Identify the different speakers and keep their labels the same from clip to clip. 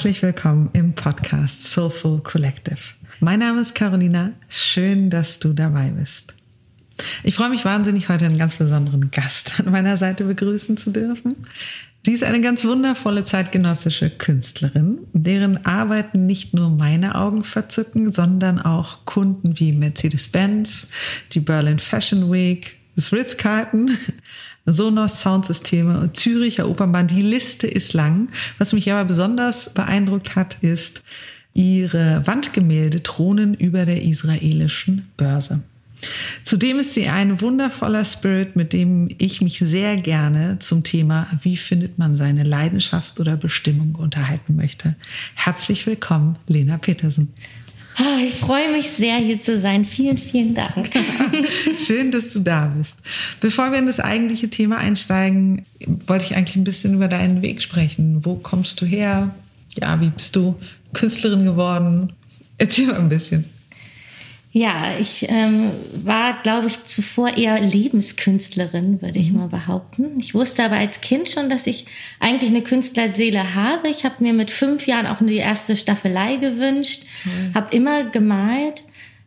Speaker 1: Herzlich willkommen im Podcast Soulful Collective. Mein Name ist Carolina. Schön, dass du dabei bist. Ich freue mich wahnsinnig, heute einen ganz besonderen Gast an meiner Seite begrüßen zu dürfen. Sie ist eine ganz wundervolle zeitgenössische Künstlerin, deren Arbeiten nicht nur meine Augen verzücken, sondern auch Kunden wie Mercedes-Benz, die Berlin Fashion Week, das Ritz-Carlton, Sonos Soundsysteme und Züricher Opernbahn. Die Liste ist lang. Was mich aber besonders beeindruckt hat, ist ihre Wandgemälde thronen über der israelischen Börse. Zudem ist sie ein wundervoller Spirit, mit dem ich mich sehr gerne zum Thema, wie findet man seine Leidenschaft oder Bestimmung unterhalten möchte. Herzlich willkommen, Lena Petersen.
Speaker 2: Ah, ich freue mich sehr, hier zu sein. Vielen, vielen Dank.
Speaker 1: Schön, dass du da bist. Bevor wir in das eigentliche Thema einsteigen, wollte ich eigentlich ein bisschen über deinen Weg sprechen. Wo kommst du her? Ja, wie bist du Künstlerin geworden? Erzähl mal ein bisschen.
Speaker 2: Ja, ich ähm, war, glaube ich, zuvor eher Lebenskünstlerin, würde ich mhm. mal behaupten. Ich wusste aber als Kind schon, dass ich eigentlich eine Künstlerseele habe. Ich habe mir mit fünf Jahren auch die erste Staffelei gewünscht, mhm. habe immer gemalt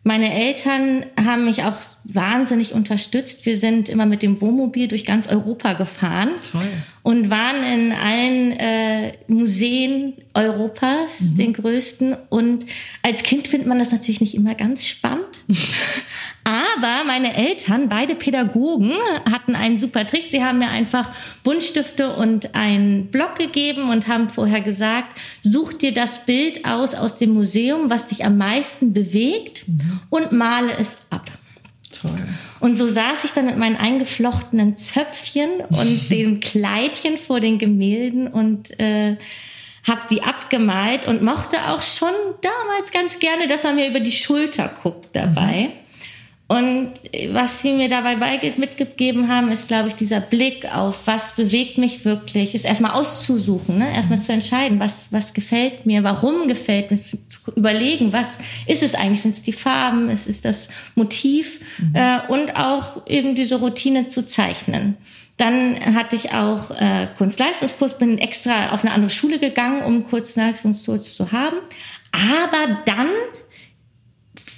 Speaker 2: meine Eltern haben mich auch wahnsinnig unterstützt. Wir sind immer mit dem Wohnmobil durch ganz Europa gefahren Toll. und waren in allen äh, Museen Europas, mhm. den größten. Und als Kind findet man das natürlich nicht immer ganz spannend. Aber meine Eltern, beide Pädagogen, hatten einen super Trick. Sie haben mir einfach Buntstifte und einen Block gegeben und haben vorher gesagt, such dir das Bild aus aus dem Museum, was dich am meisten bewegt mhm. und male es ab. Toll. Und so saß ich dann mit meinen eingeflochtenen Zöpfchen und dem Kleidchen vor den Gemälden und äh, habe die abgemalt und mochte auch schon damals ganz gerne, dass man mir über die Schulter guckt dabei. Mhm. Und was sie mir dabei mitgegeben haben, ist, glaube ich, dieser Blick auf, was bewegt mich wirklich, ist erstmal auszusuchen, ne? erstmal zu entscheiden, was, was gefällt mir, warum gefällt mir, zu überlegen, was ist es eigentlich, sind es die Farben, ist es das Motiv mhm. äh, und auch eben diese Routine zu zeichnen. Dann hatte ich auch äh, Kunstleistungskurs, bin extra auf eine andere Schule gegangen, um Kunstleistungskurs zu haben. Aber dann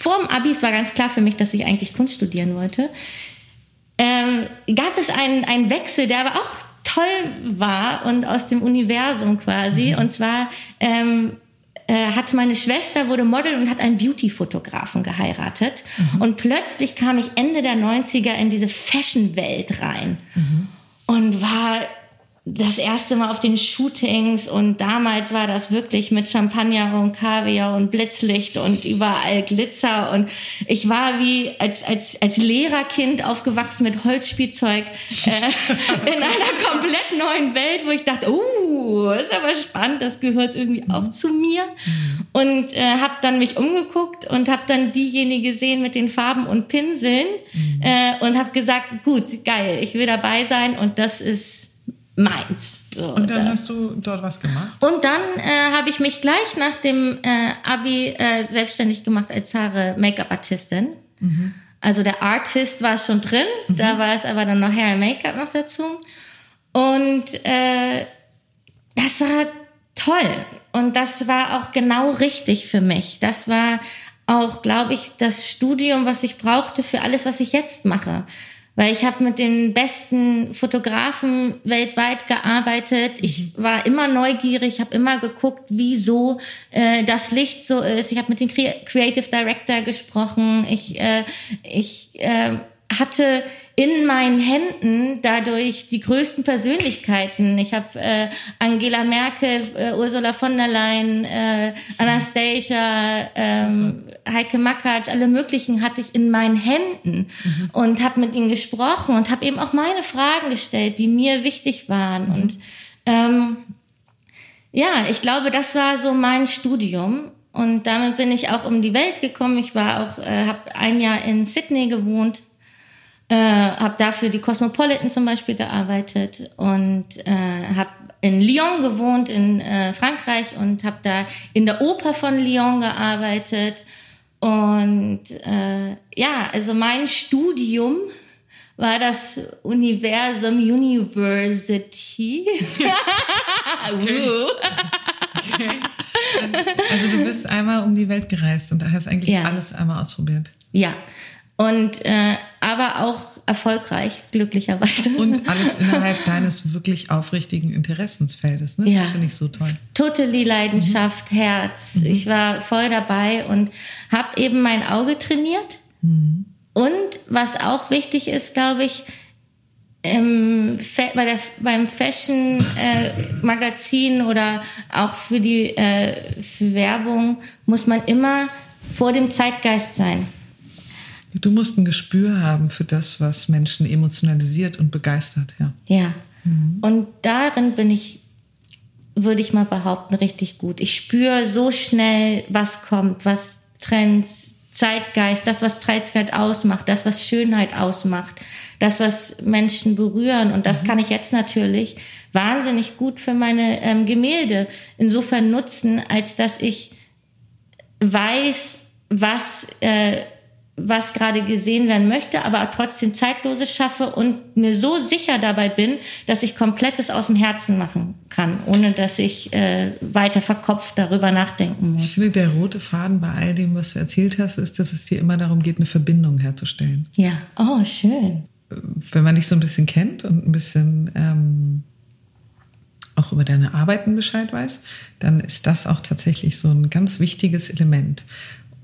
Speaker 2: vorm Abi, es war ganz klar für mich, dass ich eigentlich Kunst studieren wollte, ähm, gab es einen, einen Wechsel, der aber auch toll war und aus dem Universum quasi. Mhm. Und zwar ähm, äh, hat meine Schwester, wurde Model und hat einen Beauty-Fotografen geheiratet. Mhm. Und plötzlich kam ich Ende der 90er in diese Fashion-Welt rein. Mhm. Und war das erste Mal auf den Shootings und damals war das wirklich mit Champagner und Kaviar und Blitzlicht und überall Glitzer und ich war wie als als als Lehrerkind aufgewachsen mit Holzspielzeug äh, in einer komplett neuen Welt, wo ich dachte, uh, ist aber spannend, das gehört irgendwie auch zu mir. Und äh, habe dann mich umgeguckt und habe dann diejenige gesehen mit den Farben und Pinseln äh, und habe gesagt, gut, geil, ich will dabei sein und das ist meins.
Speaker 1: So, und dann da. hast du dort was gemacht?
Speaker 2: Und dann äh, habe ich mich gleich nach dem äh, Abi äh, selbstständig gemacht als Haare Make-up-Artistin. Mhm. Also der Artist war schon drin, mhm. da war es aber dann noch Hair Make-up noch dazu. Und äh, das war toll. Und das war auch genau richtig für mich. Das war auch, glaube ich, das Studium, was ich brauchte für alles, was ich jetzt mache weil ich habe mit den besten Fotografen weltweit gearbeitet. Ich mhm. war immer neugierig, habe immer geguckt, wieso äh, das Licht so ist. Ich habe mit dem Creative Director gesprochen. Ich, äh, ich äh, hatte in meinen Händen dadurch die größten Persönlichkeiten. Ich habe äh, Angela Merkel, äh, Ursula von der Leyen, äh, Anastasia, ähm, Heike Makatsch, alle möglichen hatte ich in meinen Händen mhm. und habe mit ihnen gesprochen und habe eben auch meine Fragen gestellt, die mir wichtig waren. Mhm. Und ähm, ja, ich glaube, das war so mein Studium. Und damit bin ich auch um die Welt gekommen. Ich war auch, äh, habe ein Jahr in Sydney gewohnt äh, habe dafür die Cosmopolitan zum Beispiel gearbeitet und äh, habe in Lyon gewohnt in äh, Frankreich und habe da in der Oper von Lyon gearbeitet und äh, ja, also mein Studium war das Universum University.
Speaker 1: okay. okay. Also du bist einmal um die Welt gereist und da hast eigentlich ja. alles einmal ausprobiert.
Speaker 2: Ja. Und äh, aber auch erfolgreich, glücklicherweise.
Speaker 1: Und alles innerhalb deines wirklich aufrichtigen Interessensfeldes, ne? Ja. Das finde ich so toll.
Speaker 2: Totally Leidenschaft, mhm. Herz. Mhm. Ich war voll dabei und habe eben mein Auge trainiert. Mhm. Und was auch wichtig ist, glaube ich, im, bei der, beim Fashion-Magazin äh, oder auch für die äh, für Werbung muss man immer vor dem Zeitgeist sein.
Speaker 1: Du musst ein Gespür haben für das, was Menschen emotionalisiert und begeistert, ja.
Speaker 2: Ja. Mhm. Und darin bin ich, würde ich mal behaupten, richtig gut. Ich spüre so schnell, was kommt, was Trends, Zeitgeist, das, was Zeitgeist ausmacht, das, was Schönheit ausmacht, das, was Menschen berühren. Und das mhm. kann ich jetzt natürlich wahnsinnig gut für meine ähm, Gemälde insofern nutzen, als dass ich weiß, was äh, was gerade gesehen werden möchte, aber trotzdem Zeitloses schaffe und mir so sicher dabei bin, dass ich komplett das aus dem Herzen machen kann, ohne dass ich äh, weiter verkopft darüber nachdenken muss.
Speaker 1: Ich finde, der rote Faden bei all dem, was du erzählt hast, ist, dass es dir immer darum geht, eine Verbindung herzustellen.
Speaker 2: Ja, oh, schön.
Speaker 1: Wenn man dich so ein bisschen kennt und ein bisschen ähm, auch über deine Arbeiten Bescheid weiß, dann ist das auch tatsächlich so ein ganz wichtiges Element.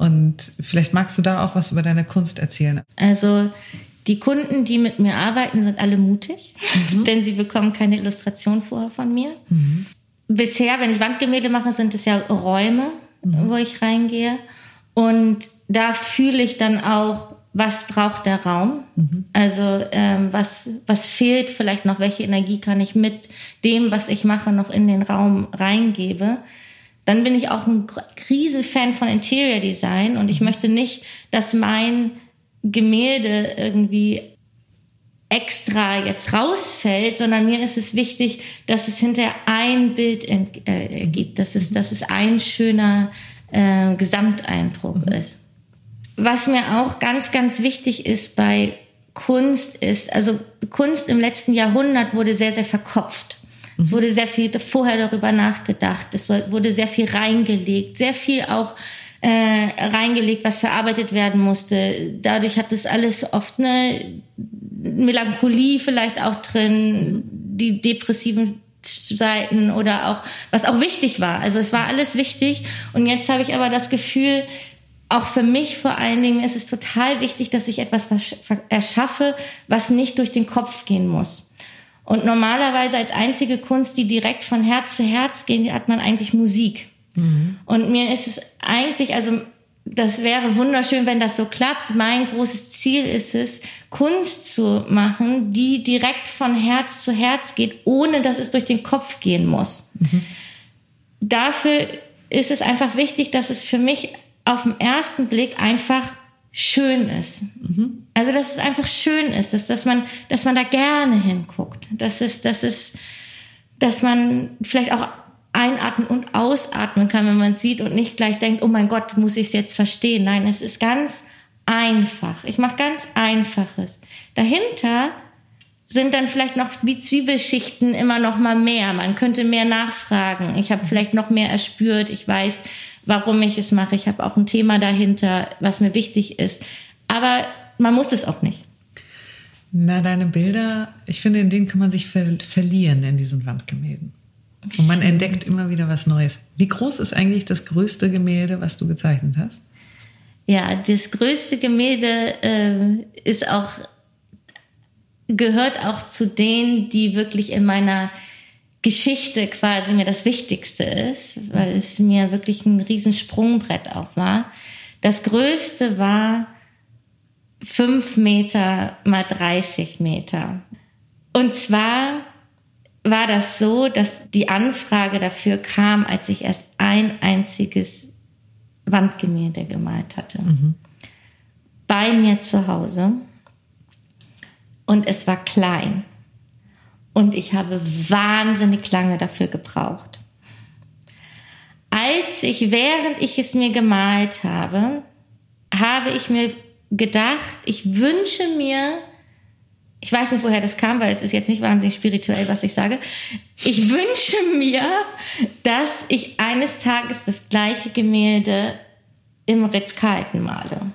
Speaker 1: Und vielleicht magst du da auch was über deine Kunst erzählen.
Speaker 2: Also die Kunden, die mit mir arbeiten, sind alle mutig, mhm. denn sie bekommen keine Illustration vorher von mir. Mhm. Bisher, wenn ich Wandgemälde mache, sind es ja Räume, mhm. wo ich reingehe. Und da fühle ich dann auch, was braucht der Raum? Mhm. Also ähm, was, was fehlt vielleicht noch, welche Energie kann ich mit dem, was ich mache, noch in den Raum reingebe. Dann bin ich auch ein Riesenfan von Interior Design und ich mhm. möchte nicht, dass mein Gemälde irgendwie extra jetzt rausfällt, sondern mir ist es wichtig, dass es hinterher ein Bild äh, ergibt, dass es, dass es ein schöner äh, Gesamteindruck mhm. ist. Was mir auch ganz, ganz wichtig ist bei Kunst ist, also Kunst im letzten Jahrhundert wurde sehr, sehr verkopft. Es mhm. wurde sehr viel vorher darüber nachgedacht. Es wurde sehr viel reingelegt, sehr viel auch äh, reingelegt, was verarbeitet werden musste. Dadurch hat es alles oft eine Melancholie vielleicht auch drin, die depressiven Seiten oder auch, was auch wichtig war. Also es war alles wichtig. Und jetzt habe ich aber das Gefühl, auch für mich vor allen Dingen ist es total wichtig, dass ich etwas erschaffe, was nicht durch den Kopf gehen muss. Und normalerweise als einzige Kunst, die direkt von Herz zu Herz geht, hat man eigentlich Musik. Mhm. Und mir ist es eigentlich, also das wäre wunderschön, wenn das so klappt. Mein großes Ziel ist es, Kunst zu machen, die direkt von Herz zu Herz geht, ohne dass es durch den Kopf gehen muss. Mhm. Dafür ist es einfach wichtig, dass es für mich auf den ersten Blick einfach schön ist. Mhm. Also, dass es einfach schön ist, dass, dass, man, dass man da gerne hinguckt. Dass es, dass es, dass man vielleicht auch einatmen und ausatmen kann, wenn man sieht und nicht gleich denkt, oh mein Gott, muss ich es jetzt verstehen. Nein, es ist ganz einfach. Ich mache ganz Einfaches. Dahinter sind dann vielleicht noch wie Zwiebelschichten immer noch mal mehr. Man könnte mehr nachfragen. Ich habe vielleicht noch mehr erspürt. Ich weiß, warum ich es mache. Ich habe auch ein Thema dahinter, was mir wichtig ist. Aber man muss es auch nicht.
Speaker 1: Na, deine Bilder, ich finde, in denen kann man sich ver verlieren in diesen Wandgemälden. Und man entdeckt immer wieder was Neues. Wie groß ist eigentlich das größte Gemälde, was du gezeichnet hast?
Speaker 2: Ja, das größte Gemälde äh, ist auch gehört auch zu denen, die wirklich in meiner Geschichte quasi mir das Wichtigste ist, weil es mir wirklich ein Riesensprungbrett auch war. Das größte war fünf Meter mal 30 Meter. Und zwar war das so, dass die Anfrage dafür kam, als ich erst ein einziges Wandgemälde gemalt hatte. Mhm. Bei mir zu Hause. Und es war klein. Und ich habe wahnsinnig lange dafür gebraucht. Als ich, während ich es mir gemalt habe, habe ich mir gedacht, ich wünsche mir, ich weiß nicht, woher das kam, weil es ist jetzt nicht wahnsinnig spirituell, was ich sage. Ich wünsche mir, dass ich eines Tages das gleiche Gemälde im Ritz-Carlton male.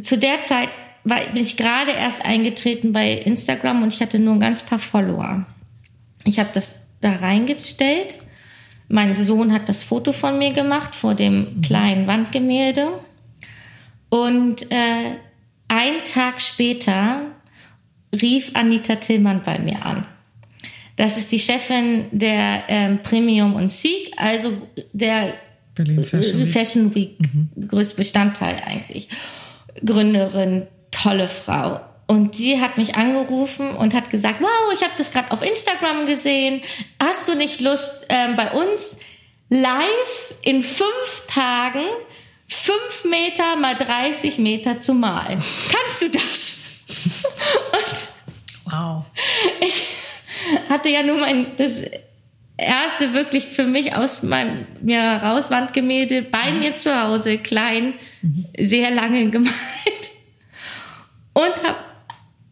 Speaker 2: Zu der Zeit war, bin ich gerade erst eingetreten bei Instagram und ich hatte nur ein ganz paar Follower. Ich habe das da reingestellt. Mein Sohn hat das Foto von mir gemacht vor dem kleinen Wandgemälde. Und äh, ein Tag später rief Anita Tillmann bei mir an. Das ist die Chefin der ähm, Premium und Sieg, also der
Speaker 1: Berlin Fashion Week,
Speaker 2: Fashion Week mhm. größte Bestandteil eigentlich. Gründerin, tolle Frau. Und sie hat mich angerufen und hat gesagt, wow, ich habe das gerade auf Instagram gesehen. Hast du nicht Lust, ähm, bei uns live in fünf Tagen fünf Meter mal 30 Meter zu malen. Kannst du das?
Speaker 1: Wow.
Speaker 2: Ich hatte ja nur mein, das erste wirklich für mich aus meinem mir heraus Wandgemälde bei mhm. mir zu Hause, klein, mhm. sehr lange gemalt. Und habe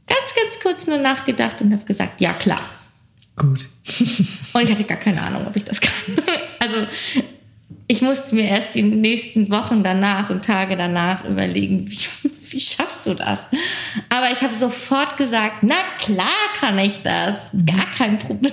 Speaker 2: ganz, ganz kurz nur nachgedacht und habe gesagt, ja klar.
Speaker 1: Gut.
Speaker 2: und ich hatte gar keine Ahnung, ob ich das kann. Also ich musste mir erst die nächsten Wochen danach und Tage danach überlegen, wie, wie schaffst du das? Aber ich habe sofort gesagt, na klar kann ich das, gar kein Problem.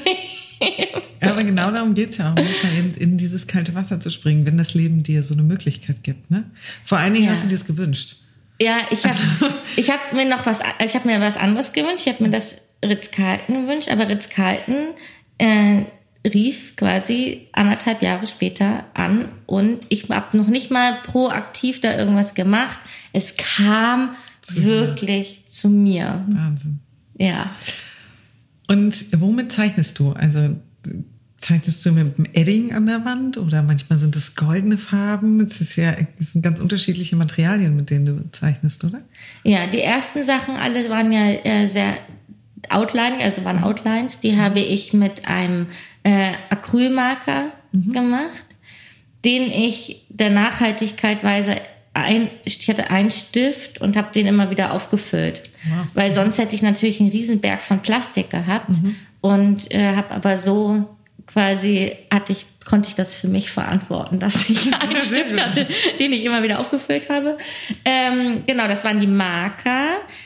Speaker 1: Ja, aber genau darum geht es ja auch, in, in, dieses kalte Wasser zu springen, wenn das Leben dir so eine Möglichkeit gibt. Ne? Vor allen Dingen ja. hast du dir das gewünscht.
Speaker 2: Ja, ich habe also. ich hab mir noch was, ich habe mir was anderes gewünscht. Ich habe mir das Ritz-Carlton gewünscht, aber Ritz-Carlton äh, rief quasi anderthalb Jahre später an und ich habe noch nicht mal proaktiv da irgendwas gemacht. Es kam zu wirklich zu mir.
Speaker 1: Wahnsinn.
Speaker 2: Ja.
Speaker 1: Und womit zeichnest du? Also zeichnest du mit einem Edding an der Wand oder manchmal sind es goldene Farben? Es ist ja, es sind ganz unterschiedliche Materialien, mit denen du zeichnest, oder?
Speaker 2: Ja, die ersten Sachen alle waren ja äh, sehr Outlining, also waren Outlines, die habe ich mit einem äh, Acrylmarker mhm. gemacht, den ich der Nachhaltigkeit weise ein, ich hatte einen Stift und habe den immer wieder aufgefüllt, wow. weil sonst hätte ich natürlich einen Riesenberg von Plastik gehabt mhm. und äh, habe aber so quasi hatte ich konnte ich das für mich verantworten, dass ich einen Stift hatte, den ich immer wieder aufgefüllt habe. Ähm, genau, das waren die Marker.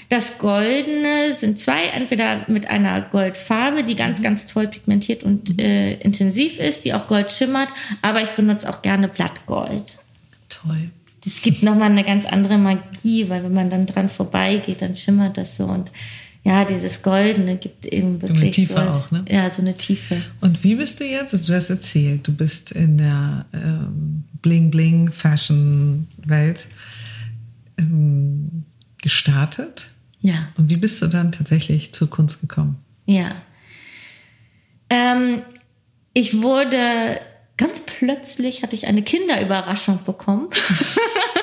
Speaker 2: Das Goldene sind zwei, entweder mit einer Goldfarbe, die ganz, mhm. ganz toll pigmentiert und äh, intensiv ist, die auch Gold schimmert, aber ich benutze auch gerne Blattgold.
Speaker 1: Toll.
Speaker 2: Das gibt nochmal eine ganz andere Magie, weil wenn man dann dran vorbeigeht, dann schimmert das so und ja, dieses Goldene gibt eben wirklich so eine
Speaker 1: Tiefe sowas, auch, ne?
Speaker 2: Ja, so eine Tiefe.
Speaker 1: Und wie bist du jetzt? Also du hast erzählt, du bist in der ähm, Bling Bling Fashion Welt ähm, gestartet.
Speaker 2: Ja.
Speaker 1: Und wie bist du dann tatsächlich zur Kunst gekommen?
Speaker 2: Ja. Ähm, ich wurde ganz plötzlich hatte ich eine Kinderüberraschung bekommen.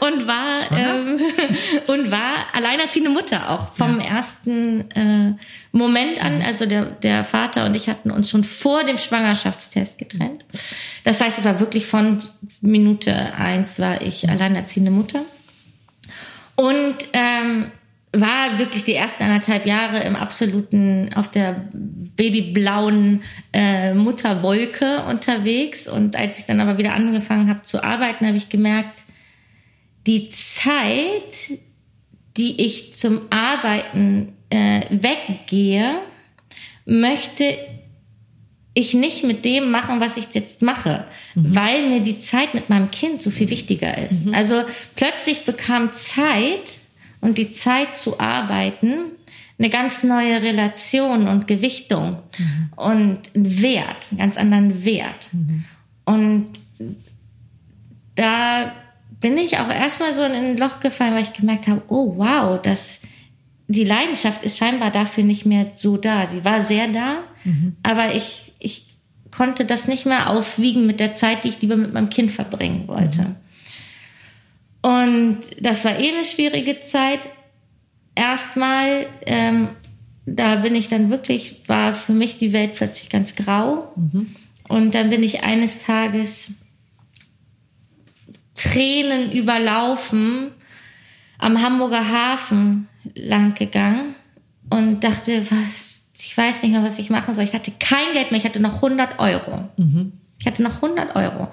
Speaker 2: und war ähm, und war alleinerziehende Mutter auch vom ja. ersten äh, Moment an. Also der der Vater und ich hatten uns schon vor dem Schwangerschaftstest getrennt. Das heißt, ich war wirklich von Minute eins war ich alleinerziehende Mutter und ähm, war wirklich die ersten anderthalb Jahre im absoluten, auf der babyblauen äh, Mutterwolke unterwegs. Und als ich dann aber wieder angefangen habe zu arbeiten, habe ich gemerkt, die Zeit, die ich zum Arbeiten äh, weggehe, möchte ich nicht mit dem machen, was ich jetzt mache, mhm. weil mir die Zeit mit meinem Kind so viel wichtiger ist. Mhm. Also plötzlich bekam Zeit und die Zeit zu arbeiten eine ganz neue Relation und Gewichtung mhm. und einen Wert, einen ganz anderen Wert. Mhm. Und da bin ich auch erstmal so in ein Loch gefallen, weil ich gemerkt habe, oh wow, das, die Leidenschaft ist scheinbar dafür nicht mehr so da. Sie war sehr da, mhm. aber ich, ich konnte das nicht mehr aufwiegen mit der Zeit, die ich lieber mit meinem Kind verbringen wollte. Mhm. Und das war eh eine schwierige Zeit. Erstmal, ähm, da bin ich dann wirklich, war für mich die Welt plötzlich ganz grau. Mhm. Und dann bin ich eines Tages Tränen überlaufen am Hamburger Hafen lang gegangen und dachte, was, ich weiß nicht mehr, was ich machen soll. Ich hatte kein Geld mehr, ich hatte noch 100 Euro. Mhm. Ich hatte noch 100 Euro.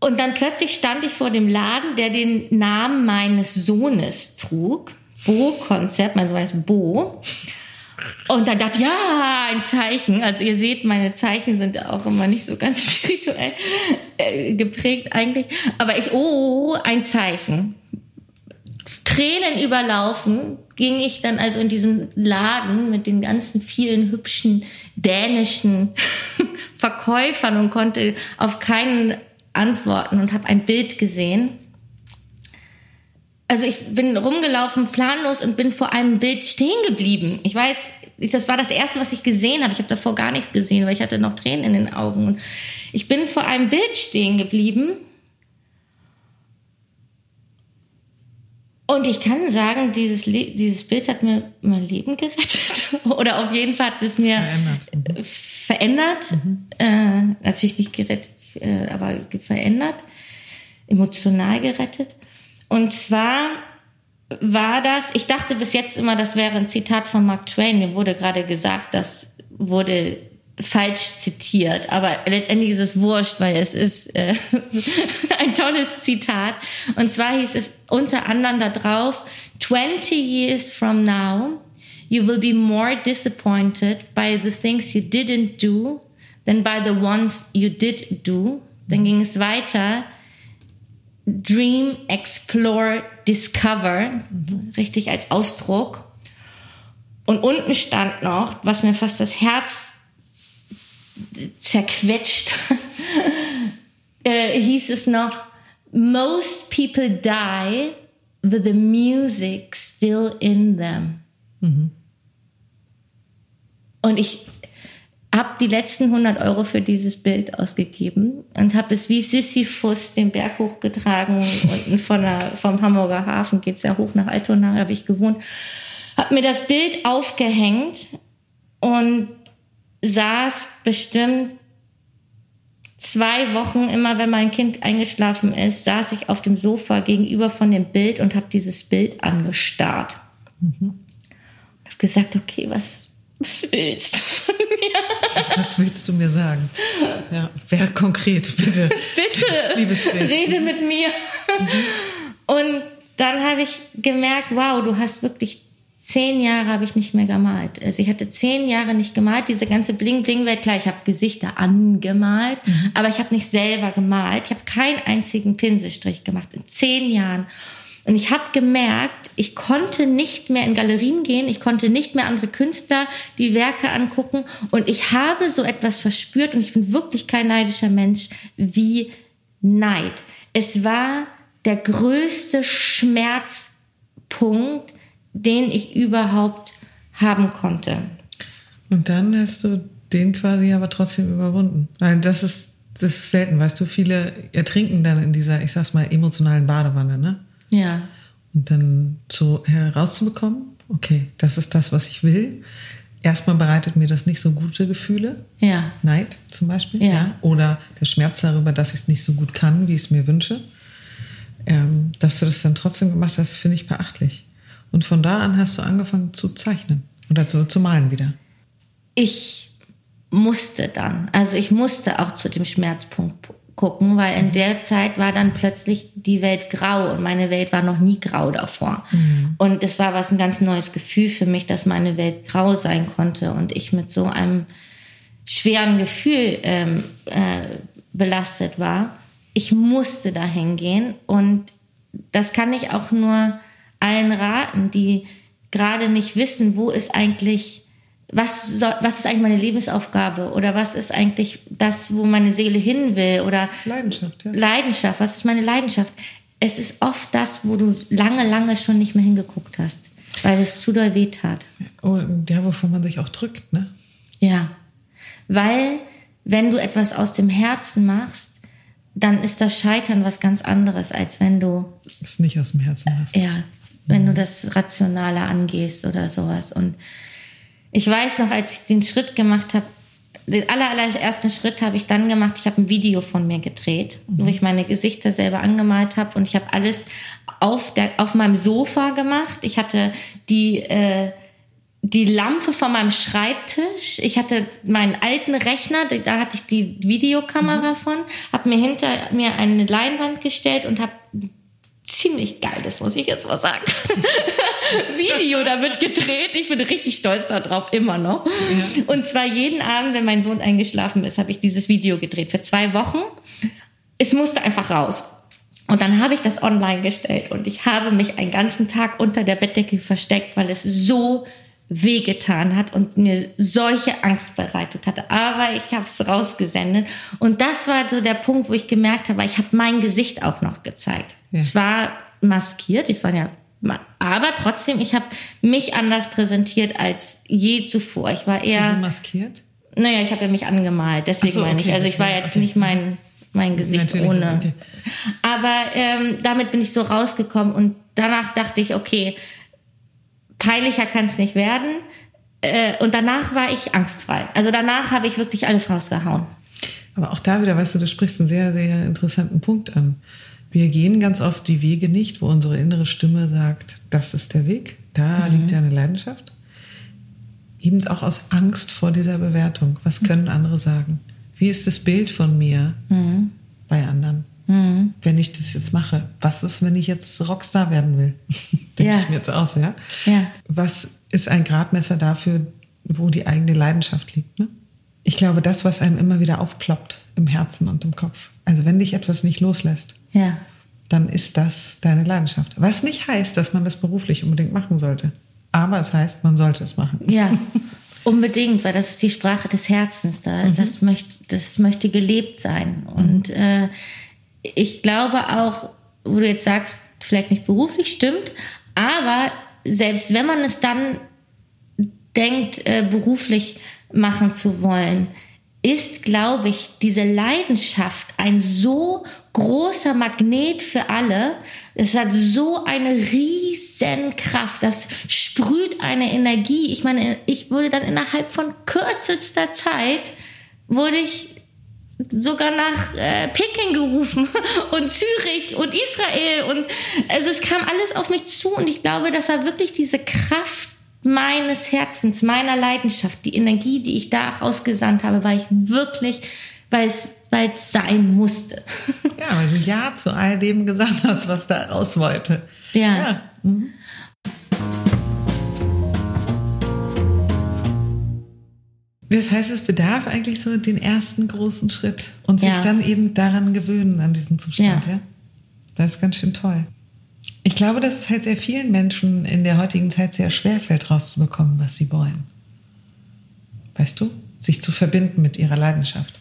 Speaker 2: Und dann plötzlich stand ich vor dem Laden, der den Namen meines Sohnes trug. Bo-Konzept, mein Sohn heißt Bo. Und dann dachte ich, ja, ein Zeichen. Also ihr seht, meine Zeichen sind auch immer nicht so ganz spirituell äh, geprägt eigentlich. Aber ich, oh, ein Zeichen. Tränen überlaufen ging ich dann also in diesen Laden mit den ganzen vielen hübschen dänischen Verkäufern und konnte auf keinen antworten und habe ein Bild gesehen. Also ich bin rumgelaufen, planlos und bin vor einem Bild stehen geblieben. Ich weiß, das war das erste, was ich gesehen habe. Ich habe davor gar nichts gesehen, weil ich hatte noch Tränen in den Augen. Und ich bin vor einem Bild stehen geblieben Und ich kann sagen, dieses, dieses Bild hat mir mein Leben gerettet. Oder auf jeden Fall hat es mir verändert. Mhm. verändert. Mhm. Äh, natürlich nicht gerettet, äh, aber verändert. Emotional gerettet. Und zwar war das, ich dachte bis jetzt immer, das wäre ein Zitat von Mark Twain. Mir wurde gerade gesagt, das wurde falsch zitiert, aber letztendlich ist es wurscht, weil es ist äh, ein tolles Zitat. Und zwar hieß es unter anderem da drauf, 20 years from now, you will be more disappointed by the things you didn't do than by the ones you did do. Dann ging es weiter. Dream, explore, discover. Mhm. Richtig als Ausdruck. Und unten stand noch, was mir fast das Herz zerquetscht, äh, hieß es noch, most people die with the music still in them. Mhm. Und ich habe die letzten 100 Euro für dieses Bild ausgegeben und habe es wie Sisyphus den Berg hochgetragen. Unten von der, vom Hamburger Hafen geht es ja hoch nach Altona, habe ich gewohnt. Habe mir das Bild aufgehängt und saß bestimmt zwei Wochen, immer wenn mein Kind eingeschlafen ist, saß ich auf dem Sofa gegenüber von dem Bild und habe dieses Bild angestarrt. Mhm. habe gesagt, okay, was, was willst du von mir?
Speaker 1: Was willst du mir sagen? Ja, wäre konkret, bitte.
Speaker 2: bitte, Liebes Bild. rede mit mir. Mhm. Und dann habe ich gemerkt, wow, du hast wirklich zehn Jahre habe ich nicht mehr gemalt. Also ich hatte zehn Jahre nicht gemalt. Diese ganze Bling-Bling-Welt, klar, ich habe Gesichter angemalt, mhm. aber ich habe nicht selber gemalt. Ich habe keinen einzigen Pinselstrich gemacht in zehn Jahren. Und ich habe gemerkt, ich konnte nicht mehr in Galerien gehen, ich konnte nicht mehr andere Künstler die Werke angucken. Und ich habe so etwas verspürt, und ich bin wirklich kein neidischer Mensch, wie Neid. Es war der größte Schmerzpunkt, den ich überhaupt haben konnte.
Speaker 1: Und dann hast du den quasi aber trotzdem überwunden. Weil das ist, das ist selten, weißt du, viele ertrinken dann in dieser, ich sag's mal, emotionalen Badewanne, ne?
Speaker 2: Ja.
Speaker 1: Und dann so herauszubekommen, okay, das ist das, was ich will. Erstmal bereitet mir das nicht so gute Gefühle.
Speaker 2: Ja.
Speaker 1: Neid zum Beispiel. Ja. ja. Oder der Schmerz darüber, dass ich es nicht so gut kann, wie ich es mir wünsche. Ähm, dass du das dann trotzdem gemacht hast, finde ich beachtlich. Und von da an hast du angefangen zu zeichnen oder zu, zu malen wieder.
Speaker 2: Ich musste dann, also ich musste auch zu dem Schmerzpunkt gucken, weil in der Zeit war dann plötzlich die Welt grau und meine Welt war noch nie grau davor. Mhm. Und es war was ein ganz neues Gefühl für mich, dass meine Welt grau sein konnte und ich mit so einem schweren Gefühl ähm, äh, belastet war. Ich musste da hingehen und das kann ich auch nur allen raten, die gerade nicht wissen, wo ist eigentlich, was, soll, was ist eigentlich meine Lebensaufgabe oder was ist eigentlich das, wo meine Seele hin will oder
Speaker 1: Leidenschaft, ja.
Speaker 2: Leidenschaft, was ist meine Leidenschaft? Es ist oft das, wo du lange, lange schon nicht mehr hingeguckt hast, weil es zu doll weh tat.
Speaker 1: Oh, ja, wovon man sich auch drückt, ne?
Speaker 2: Ja, weil wenn du etwas aus dem Herzen machst, dann ist das Scheitern was ganz anderes, als wenn du
Speaker 1: es nicht aus dem Herzen hast.
Speaker 2: Ja, wenn du das rationaler angehst oder sowas. Und ich weiß noch, als ich den Schritt gemacht habe, den aller, allerersten Schritt habe ich dann gemacht. Ich habe ein Video von mir gedreht, mhm. wo ich meine Gesichter selber angemalt habe und ich habe alles auf, der, auf meinem Sofa gemacht. Ich hatte die, äh, die Lampe von meinem Schreibtisch. Ich hatte meinen alten Rechner, da hatte ich die Videokamera mhm. von, habe mir hinter mir eine Leinwand gestellt und habe ziemlich geil, das muss ich jetzt mal sagen. Video damit gedreht. Ich bin richtig stolz darauf, immer noch. Ja. Und zwar jeden Abend, wenn mein Sohn eingeschlafen ist, habe ich dieses Video gedreht für zwei Wochen. Es musste einfach raus. Und dann habe ich das online gestellt und ich habe mich einen ganzen Tag unter der Bettdecke versteckt, weil es so wehgetan hat und mir solche Angst bereitet hatte. Aber ich habe es rausgesendet. Und das war so der Punkt, wo ich gemerkt habe, ich habe mein Gesicht auch noch gezeigt. Ja. Zwar maskiert, ich war ja, aber trotzdem, ich habe mich anders präsentiert als je zuvor. Ich war eher.
Speaker 1: Wieso maskiert?
Speaker 2: Naja, ich habe ja mich angemalt, deswegen so, okay, meine ich. Also ich war jetzt okay. nicht mein mein Gesicht Natürlich, ohne. Okay. Aber ähm, damit bin ich so rausgekommen und danach dachte ich, okay, peinlicher kann es nicht werden. Äh, und danach war ich angstfrei. Also danach habe ich wirklich alles rausgehauen.
Speaker 1: Aber auch da wieder, weißt du, du sprichst einen sehr, sehr interessanten Punkt an. Wir gehen ganz oft die Wege nicht, wo unsere innere Stimme sagt, das ist der Weg, da mhm. liegt ja eine Leidenschaft. Eben auch aus Angst vor dieser Bewertung. Was können andere sagen? Wie ist das Bild von mir mhm. bei anderen? Mhm. Wenn ich das jetzt mache, was ist, wenn ich jetzt Rockstar werden will? Denke ja. ich mir jetzt aus, ja? ja? Was ist ein Gradmesser dafür, wo die eigene Leidenschaft liegt? Ne? Ich glaube, das, was einem immer wieder aufploppt im Herzen und im Kopf. Also wenn dich etwas nicht loslässt, ja. dann ist das deine Leidenschaft. Was nicht heißt, dass man das beruflich unbedingt machen sollte. Aber es heißt, man sollte es machen.
Speaker 2: Ja. Unbedingt, weil das ist die Sprache des Herzens. Da, mhm. das, möchte, das möchte gelebt sein. Und äh, ich glaube auch, wo du jetzt sagst, vielleicht nicht beruflich stimmt, aber selbst wenn man es dann denkt, äh, beruflich machen zu wollen, ist, glaube ich, diese Leidenschaft ein so großer Magnet für alle. Es hat so eine riesen Kraft. Das sprüht eine Energie. Ich meine, ich wurde dann innerhalb von kürzester Zeit wurde ich sogar nach äh, Peking gerufen und Zürich und Israel und also es kam alles auf mich zu und ich glaube, dass er wirklich diese Kraft meines Herzens, meiner Leidenschaft, die Energie, die ich da ausgesandt habe, war ich wirklich, weil es weil es sein musste.
Speaker 1: Ja, weil du Ja zu all dem gesagt hast, was da raus wollte. Ja. ja. Mhm. Das heißt, es bedarf eigentlich so den ersten großen Schritt und sich ja. dann eben daran gewöhnen, an diesen Zustand. Ja. ja. Das ist ganz schön toll. Ich glaube, dass es halt sehr vielen Menschen in der heutigen Zeit sehr schwer fällt, rauszubekommen, was sie wollen. Weißt du? Sich zu verbinden mit ihrer Leidenschaft.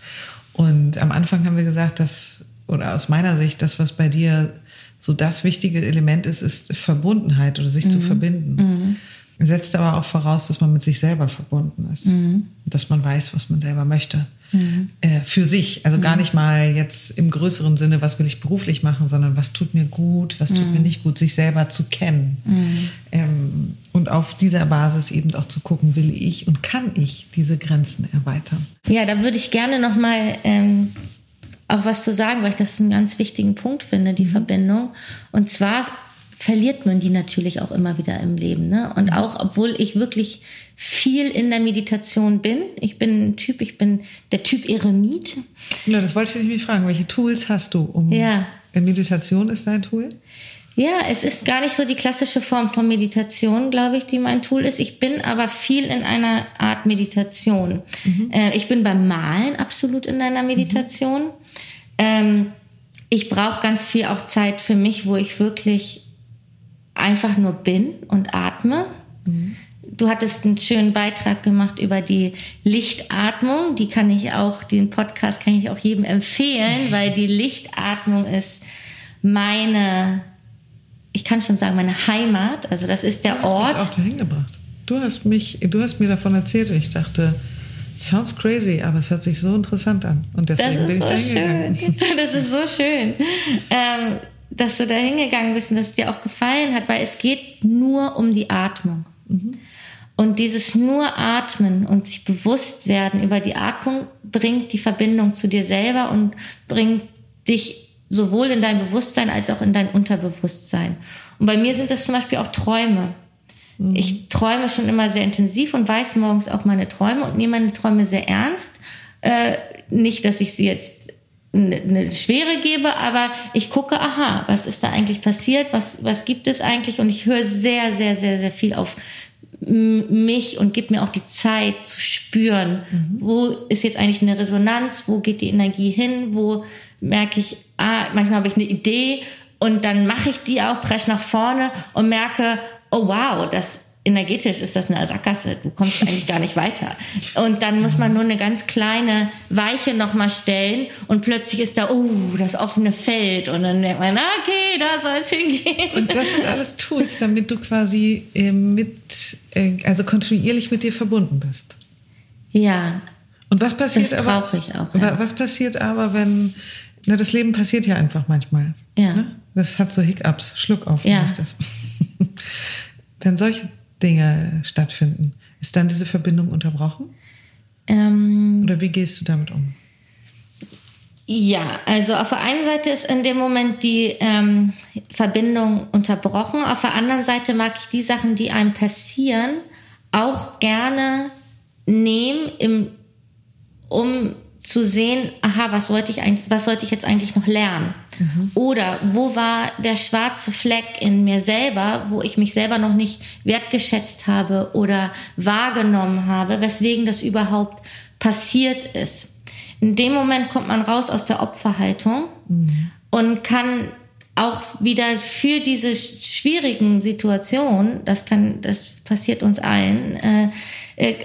Speaker 1: Und am Anfang haben wir gesagt, dass, oder aus meiner Sicht, das, was bei dir so das wichtige Element ist, ist Verbundenheit oder sich mhm. zu verbinden. Mhm setzt aber auch voraus, dass man mit sich selber verbunden ist. Mhm. Dass man weiß, was man selber möchte. Mhm. Äh, für sich. Also mhm. gar nicht mal jetzt im größeren Sinne, was will ich beruflich machen, sondern was tut mir gut, was tut mir mhm. nicht gut, sich selber zu kennen. Mhm. Ähm, und auf dieser Basis eben auch zu gucken, will ich und kann ich diese Grenzen erweitern.
Speaker 2: Ja, da würde ich gerne nochmal ähm, auch was zu sagen, weil ich das einen ganz wichtigen Punkt finde, die mhm. Verbindung. Und zwar verliert man die natürlich auch immer wieder im Leben. Ne? Und auch, obwohl ich wirklich viel in der Meditation bin. Ich bin ein Typ, ich bin der Typ Eremit.
Speaker 1: Ja, das wollte ich dich fragen. Welche Tools hast du? Um ja. Meditation ist dein Tool?
Speaker 2: Ja, es ist gar nicht so die klassische Form von Meditation, glaube ich, die mein Tool ist. Ich bin aber viel in einer Art Meditation. Mhm. Äh, ich bin beim Malen absolut in einer Meditation. Mhm. Ähm, ich brauche ganz viel auch Zeit für mich, wo ich wirklich einfach nur bin und atme. Mhm. Du hattest einen schönen Beitrag gemacht über die Lichtatmung. Die kann ich auch, den Podcast kann ich auch jedem empfehlen, weil die Lichtatmung ist meine, ich kann schon sagen, meine Heimat. Also das ist der
Speaker 1: du
Speaker 2: hast
Speaker 1: Ort. Mich auch dahin gebracht. Du hast mich, du hast mir davon erzählt und ich dachte, Sounds crazy, aber es hört sich so interessant an. Und deswegen bin ich so da hingegangen.
Speaker 2: Das ist so schön. Ähm, dass du da hingegangen bist und dass es dir auch gefallen hat, weil es geht nur um die Atmung. Mhm. Und dieses nur Atmen und sich bewusst werden über die Atmung bringt die Verbindung zu dir selber und bringt dich sowohl in dein Bewusstsein als auch in dein Unterbewusstsein. Und bei mir sind das zum Beispiel auch Träume. Mhm. Ich träume schon immer sehr intensiv und weiß morgens auch meine Träume und nehme meine Träume sehr ernst. Äh, nicht, dass ich sie jetzt eine Schwere gebe, aber ich gucke, aha, was ist da eigentlich passiert, was, was gibt es eigentlich? Und ich höre sehr, sehr, sehr, sehr viel auf mich und gebe mir auch die Zeit zu spüren, mhm. wo ist jetzt eigentlich eine Resonanz, wo geht die Energie hin, wo merke ich, ah, manchmal habe ich eine Idee und dann mache ich die auch, presche nach vorne und merke, oh wow, das energetisch ist das eine Sackgasse. Du kommst eigentlich gar nicht weiter. Und dann muss man nur eine ganz kleine Weiche nochmal stellen und plötzlich ist da, oh, das offene Feld. Und dann denkt man, okay, da soll es hingehen.
Speaker 1: Und das sind alles Tools, damit du quasi äh, mit, äh, also kontinuierlich mit dir verbunden bist.
Speaker 2: Ja.
Speaker 1: Und was passiert
Speaker 2: das brauche ich auch. Ja.
Speaker 1: Was passiert aber, wenn, na, das Leben passiert ja einfach manchmal.
Speaker 2: Ja. Ne?
Speaker 1: Das hat so Hiccups, Schluck auf.
Speaker 2: Ja.
Speaker 1: Das. wenn solche Dinge stattfinden. Ist dann diese Verbindung unterbrochen?
Speaker 2: Ähm,
Speaker 1: Oder wie gehst du damit um?
Speaker 2: Ja, also auf der einen Seite ist in dem Moment die ähm, Verbindung unterbrochen. Auf der anderen Seite mag ich die Sachen, die einem passieren, auch gerne nehmen, im, um zu sehen, aha, was sollte ich eigentlich, was sollte ich jetzt eigentlich noch lernen? Mhm. Oder wo war der schwarze Fleck in mir selber, wo ich mich selber noch nicht wertgeschätzt habe oder wahrgenommen habe, weswegen das überhaupt passiert ist. In dem Moment kommt man raus aus der Opferhaltung mhm. und kann auch wieder für diese schwierigen Situationen, das kann, das passiert uns allen, äh, äh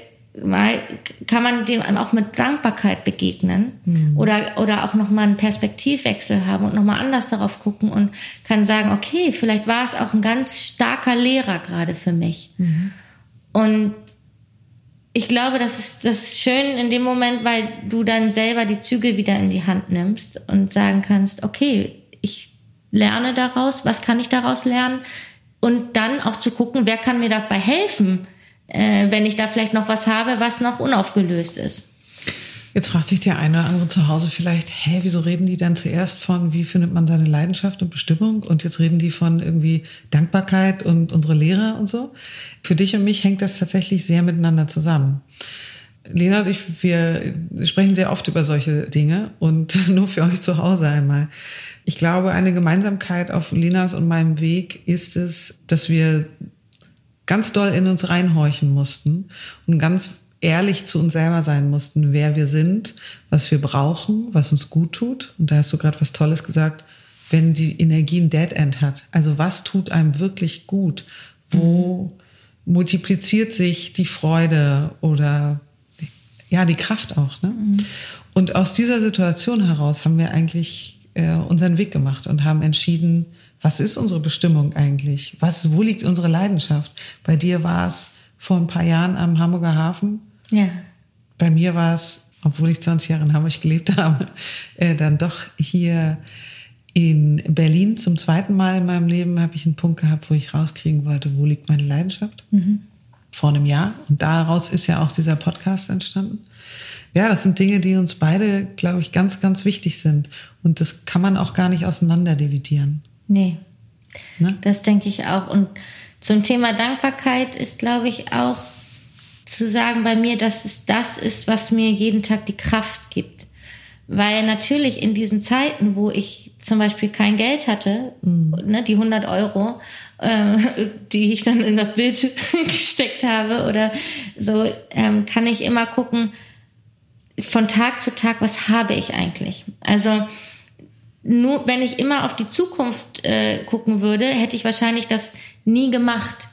Speaker 2: mal kann man dem auch mit Dankbarkeit begegnen mhm. oder oder auch noch mal einen Perspektivwechsel haben und noch mal anders darauf gucken und kann sagen okay vielleicht war es auch ein ganz starker Lehrer gerade für mich mhm. und ich glaube das ist das ist schön in dem Moment weil du dann selber die Zügel wieder in die Hand nimmst und sagen kannst okay ich lerne daraus was kann ich daraus lernen und dann auch zu gucken wer kann mir dabei helfen äh, wenn ich da vielleicht noch was habe, was noch unaufgelöst ist.
Speaker 1: Jetzt fragt sich der eine oder andere zu Hause vielleicht, hä, wieso reden die dann zuerst von, wie findet man seine Leidenschaft und Bestimmung und jetzt reden die von irgendwie Dankbarkeit und unsere Lehre und so. Für dich und mich hängt das tatsächlich sehr miteinander zusammen. Lena und ich, wir sprechen sehr oft über solche Dinge und nur für euch zu Hause einmal. Ich glaube, eine Gemeinsamkeit auf Lenas und meinem Weg ist es, dass wir ganz doll in uns reinhorchen mussten und ganz ehrlich zu uns selber sein mussten, wer wir sind, was wir brauchen, was uns gut tut. Und da hast du gerade was Tolles gesagt, wenn die Energie ein Dead End hat. Also was tut einem wirklich gut? Wo mhm. multipliziert sich die Freude oder ja, die Kraft auch. Ne? Mhm. Und aus dieser Situation heraus haben wir eigentlich äh, unseren Weg gemacht und haben entschieden, was ist unsere Bestimmung eigentlich? Was, wo liegt unsere Leidenschaft? Bei dir war es vor ein paar Jahren am Hamburger Hafen.
Speaker 2: Ja.
Speaker 1: Bei mir war es, obwohl ich 20 Jahre in Hamburg gelebt habe, äh, dann doch hier in Berlin zum zweiten Mal in meinem Leben habe ich einen Punkt gehabt, wo ich rauskriegen wollte, wo liegt meine Leidenschaft? Mhm. Vor einem Jahr. Und daraus ist ja auch dieser Podcast entstanden. Ja, das sind Dinge, die uns beide, glaube ich, ganz, ganz wichtig sind. Und das kann man auch gar nicht auseinander dividieren.
Speaker 2: Nee. Ne? Das denke ich auch. Und zum Thema Dankbarkeit ist, glaube ich, auch zu sagen bei mir, dass es das ist, was mir jeden Tag die Kraft gibt. Weil natürlich in diesen Zeiten, wo ich zum Beispiel kein Geld hatte, mhm. ne, die 100 Euro, äh, die ich dann in das Bild gesteckt habe oder so, ähm, kann ich immer gucken, von Tag zu Tag, was habe ich eigentlich? Also nur wenn ich immer auf die Zukunft äh, gucken würde, hätte ich wahrscheinlich das nie gemacht.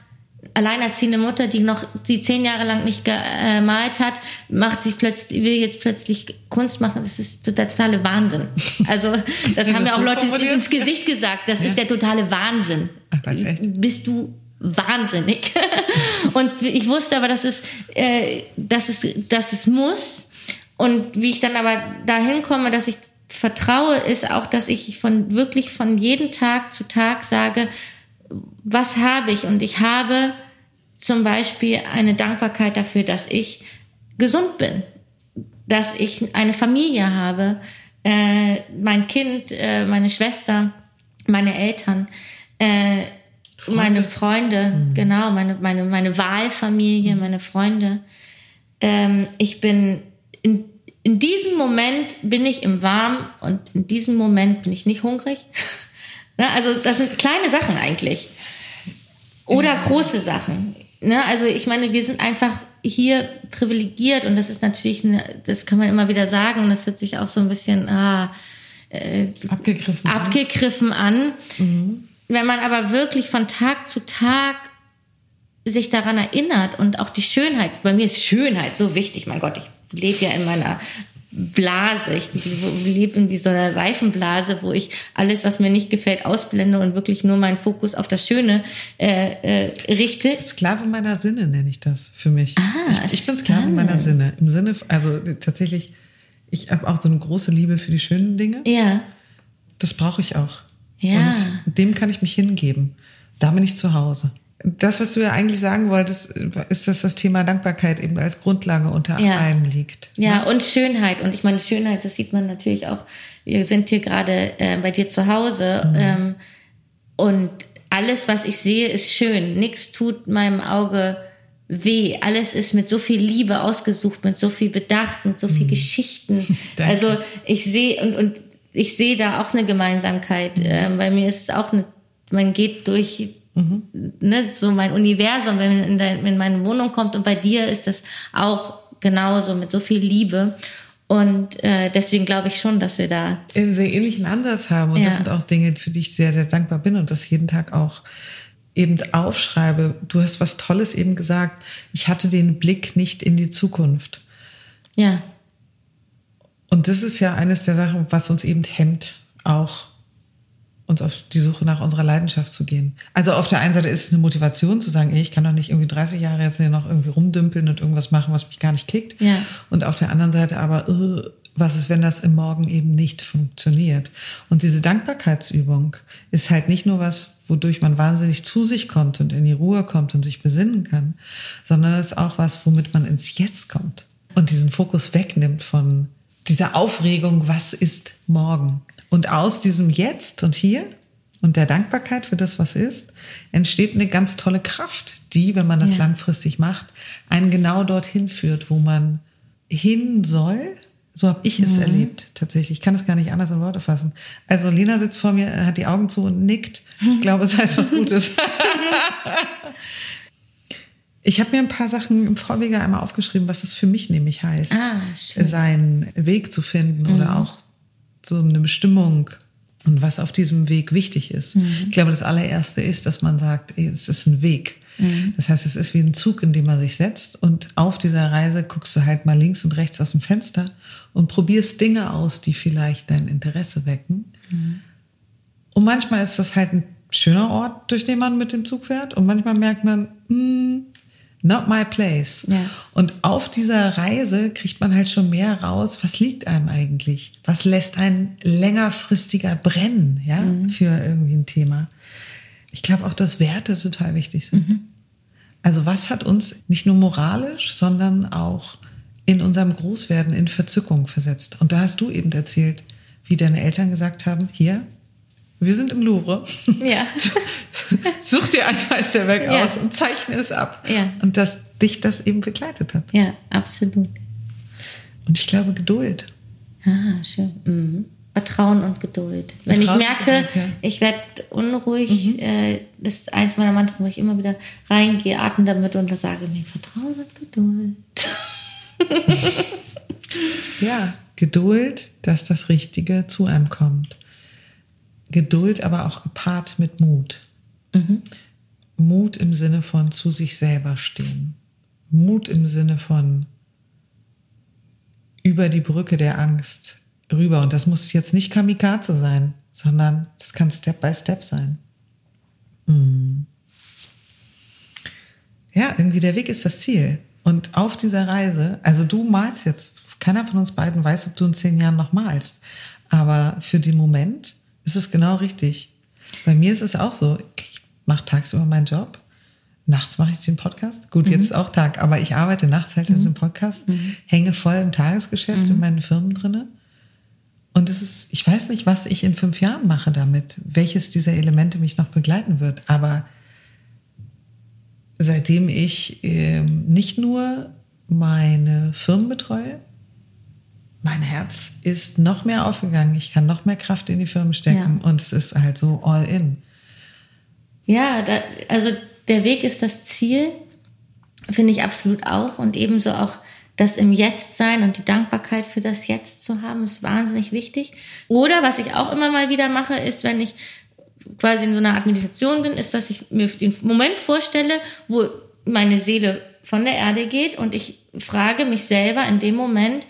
Speaker 2: Alleinerziehende Mutter, die noch die zehn Jahre lang nicht gemalt hat, macht sich plötzlich, will jetzt plötzlich Kunst machen. Das ist der totale Wahnsinn. Also das haben ja auch Leute ins Gesicht gesagt. Das ja. ist der totale Wahnsinn. Ach, echt? Bist du wahnsinnig? Und ich wusste aber, dass es, äh, dass es, dass es muss. Und wie ich dann aber dahin komme, dass ich vertraue, ist auch, dass ich von wirklich von jedem Tag zu Tag sage, was habe ich? Und ich habe zum Beispiel eine Dankbarkeit dafür, dass ich gesund bin, dass ich eine Familie habe, äh, mein Kind, äh, meine Schwester, meine Eltern, äh, Freunde. meine Freunde, mhm. genau, meine, meine, meine Wahlfamilie, mhm. meine Freunde. Ähm, ich bin in, in diesem Moment bin ich im Warm und in diesem Moment bin ich nicht hungrig. ne? Also das sind kleine Sachen eigentlich. Oder ja. große Sachen. Ne? Also ich meine, wir sind einfach hier privilegiert und das ist natürlich, eine, das kann man immer wieder sagen und das hört sich auch so ein bisschen ah,
Speaker 1: äh, abgegriffen,
Speaker 2: abgegriffen an. an. Mhm. Wenn man aber wirklich von Tag zu Tag sich daran erinnert und auch die Schönheit, bei mir ist Schönheit so wichtig, mein Gott, ich lebe ja in meiner Blase. Ich lebe in wie so einer Seifenblase, wo ich alles, was mir nicht gefällt, ausblende und wirklich nur meinen Fokus auf das Schöne äh, äh, richte.
Speaker 1: Sklave meiner Sinne nenne ich das für mich. Ah, ich, ich bin Sklave meiner Sinne. Im Sinne, also tatsächlich, ich habe auch so eine große Liebe für die schönen Dinge.
Speaker 2: Ja.
Speaker 1: Das brauche ich auch. Ja. Und dem kann ich mich hingeben. Da bin ich zu Hause das, was du ja eigentlich sagen wolltest, ist, dass das Thema Dankbarkeit eben als Grundlage unter ja. einem liegt.
Speaker 2: Ja, ne? und Schönheit. Und ich meine, Schönheit, das sieht man natürlich auch. Wir sind hier gerade äh, bei dir zu Hause. Mhm. Ähm, und alles, was ich sehe, ist schön. Nichts tut meinem Auge weh. Alles ist mit so viel Liebe ausgesucht, mit so viel Bedacht, mit so viel mhm. Geschichten. also ich sehe und, und ich sehe da auch eine Gemeinsamkeit. Mhm. Ähm, bei mir ist es auch eine, man geht durch Mhm. Ne, so mein Universum, wenn man in, meine Wohnung kommt und bei dir ist das auch genauso mit so viel Liebe. Und äh, deswegen glaube ich schon, dass wir da
Speaker 1: einen sehr ähnlichen Ansatz haben. Und ja. das sind auch Dinge, für die ich sehr, sehr dankbar bin und das jeden Tag auch eben aufschreibe. Du hast was Tolles eben gesagt. Ich hatte den Blick nicht in die Zukunft.
Speaker 2: Ja.
Speaker 1: Und das ist ja eines der Sachen, was uns eben hemmt, auch uns auf die Suche nach unserer Leidenschaft zu gehen. Also auf der einen Seite ist es eine Motivation zu sagen, ey, ich kann doch nicht irgendwie 30 Jahre jetzt hier noch irgendwie rumdümpeln und irgendwas machen, was mich gar nicht kickt.
Speaker 2: Ja.
Speaker 1: Und auf der anderen Seite aber, uh, was ist, wenn das im Morgen eben nicht funktioniert? Und diese Dankbarkeitsübung ist halt nicht nur was, wodurch man wahnsinnig zu sich kommt und in die Ruhe kommt und sich besinnen kann, sondern es ist auch was, womit man ins Jetzt kommt und diesen Fokus wegnimmt von dieser Aufregung, was ist morgen? Und aus diesem Jetzt und Hier und der Dankbarkeit für das, was ist, entsteht eine ganz tolle Kraft, die, wenn man das ja. langfristig macht, einen genau dorthin führt, wo man hin soll. So habe ich es mhm. erlebt, tatsächlich. Ich kann es gar nicht anders in Worte fassen. Also Lena sitzt vor mir, hat die Augen zu und nickt. Ich glaube, es heißt was Gutes. ich habe mir ein paar Sachen im Vorwege einmal aufgeschrieben, was es für mich nämlich heißt, ah, seinen Weg zu finden mhm. oder auch so eine Bestimmung und was auf diesem Weg wichtig ist. Mhm. Ich glaube, das allererste ist, dass man sagt, ey, es ist ein Weg. Mhm. Das heißt, es ist wie ein Zug, in dem man sich setzt und auf dieser Reise guckst du halt mal links und rechts aus dem Fenster und probierst Dinge aus, die vielleicht dein Interesse wecken. Mhm. Und manchmal ist das halt ein schöner Ort, durch den man mit dem Zug fährt und manchmal merkt man, mh, hm, Not my place. Ja. Und auf dieser Reise kriegt man halt schon mehr raus, was liegt einem eigentlich? Was lässt einen längerfristiger brennen, ja, mhm. für irgendwie ein Thema? Ich glaube auch, dass Werte total wichtig sind. Mhm. Also was hat uns nicht nur moralisch, sondern auch in unserem Großwerden in Verzückung versetzt? Und da hast du eben erzählt, wie deine Eltern gesagt haben, hier, wir sind im Louvre.
Speaker 2: Ja.
Speaker 1: Such dir ein Meisterwerk ja. aus und zeichne es ab.
Speaker 2: Ja.
Speaker 1: Und dass dich das eben begleitet hat.
Speaker 2: Ja, absolut.
Speaker 1: Und ich glaube Geduld.
Speaker 2: Ah, schön. Mhm. Vertrauen und Geduld. Wenn Vertrauen ich merke, Geduld, ja. ich werde unruhig, mhm. äh, das ist eins meiner Mantren, wo ich immer wieder reingehe, atme damit und sage mir Vertrauen und Geduld.
Speaker 1: ja, Geduld, dass das Richtige zu einem kommt. Geduld aber auch gepaart mit Mut. Mhm. Mut im Sinne von zu sich selber stehen. Mut im Sinne von über die Brücke der Angst rüber. Und das muss jetzt nicht Kamikaze sein, sondern das kann Step by Step sein. Mhm. Ja, irgendwie der Weg ist das Ziel. Und auf dieser Reise, also du malst jetzt, keiner von uns beiden weiß, ob du in zehn Jahren noch malst. Aber für den Moment ist es genau richtig. Bei mir ist es auch so. Ich mache tagsüber meinen Job. Nachts mache ich den Podcast. Gut, mhm. jetzt auch Tag, aber ich arbeite nachts halt mhm. in diesem Podcast, mhm. hänge voll im Tagesgeschäft in mhm. meinen Firmen drinne. Und es ist, ich weiß nicht, was ich in fünf Jahren mache damit, welches dieser Elemente mich noch begleiten wird. Aber seitdem ich äh, nicht nur meine Firmen betreue, mein Herz ist noch mehr aufgegangen. Ich kann noch mehr Kraft in die Firmen stecken ja. und es ist halt so all in.
Speaker 2: Ja, da, also der Weg ist das Ziel, finde ich absolut auch und ebenso auch das im Jetzt sein und die Dankbarkeit für das Jetzt zu haben, ist wahnsinnig wichtig. Oder was ich auch immer mal wieder mache, ist, wenn ich quasi in so einer Art Meditation bin, ist, dass ich mir den Moment vorstelle, wo meine Seele von der Erde geht und ich frage mich selber in dem Moment,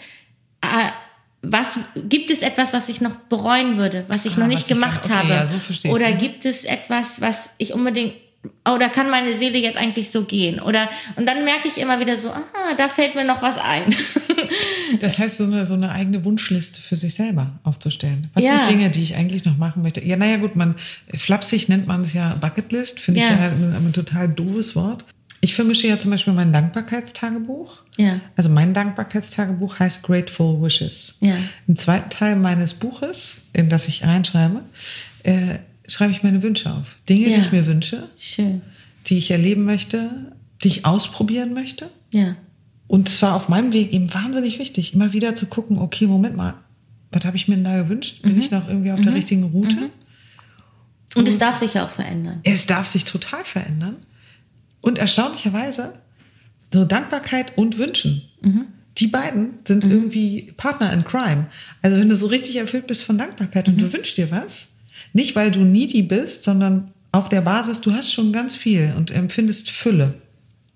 Speaker 2: was gibt es etwas, was ich noch bereuen würde, was ich ah, noch nicht gemacht kann, okay, habe? Ja, so Oder gibt es etwas, was ich unbedingt oder kann meine Seele jetzt eigentlich so gehen? Oder und dann merke ich immer wieder so, aha, da fällt mir noch was ein.
Speaker 1: das heißt, so eine, so eine eigene Wunschliste für sich selber aufzustellen. Was ja. sind Dinge, die ich eigentlich noch machen möchte? Ja, naja, gut, man flapsig nennt man es ja Bucketlist, finde ja. ich ja ein, ein total doofes Wort. Ich vermische ja zum Beispiel mein Dankbarkeitstagebuch. Ja. Also mein Dankbarkeitstagebuch heißt Grateful Wishes. Ja. Im zweiten Teil meines Buches, in das ich reinschreibe, äh, schreibe ich meine Wünsche auf. Dinge, ja. die ich mir wünsche, Schön. die ich erleben möchte, die ich ausprobieren möchte. Ja. Und es war auf meinem Weg eben wahnsinnig wichtig, immer wieder zu gucken, okay, Moment mal, was habe ich mir denn da gewünscht? Bin mhm. ich noch irgendwie auf mhm. der richtigen Route? Mhm.
Speaker 2: Und, Und es darf sich ja auch verändern.
Speaker 1: Es darf sich total verändern. Und erstaunlicherweise, so Dankbarkeit und Wünschen. Mhm. Die beiden sind mhm. irgendwie Partner in Crime. Also wenn du so richtig erfüllt bist von Dankbarkeit und du mhm. wünschst dir was, nicht, weil du needy bist, sondern auf der Basis, du hast schon ganz viel und empfindest Fülle.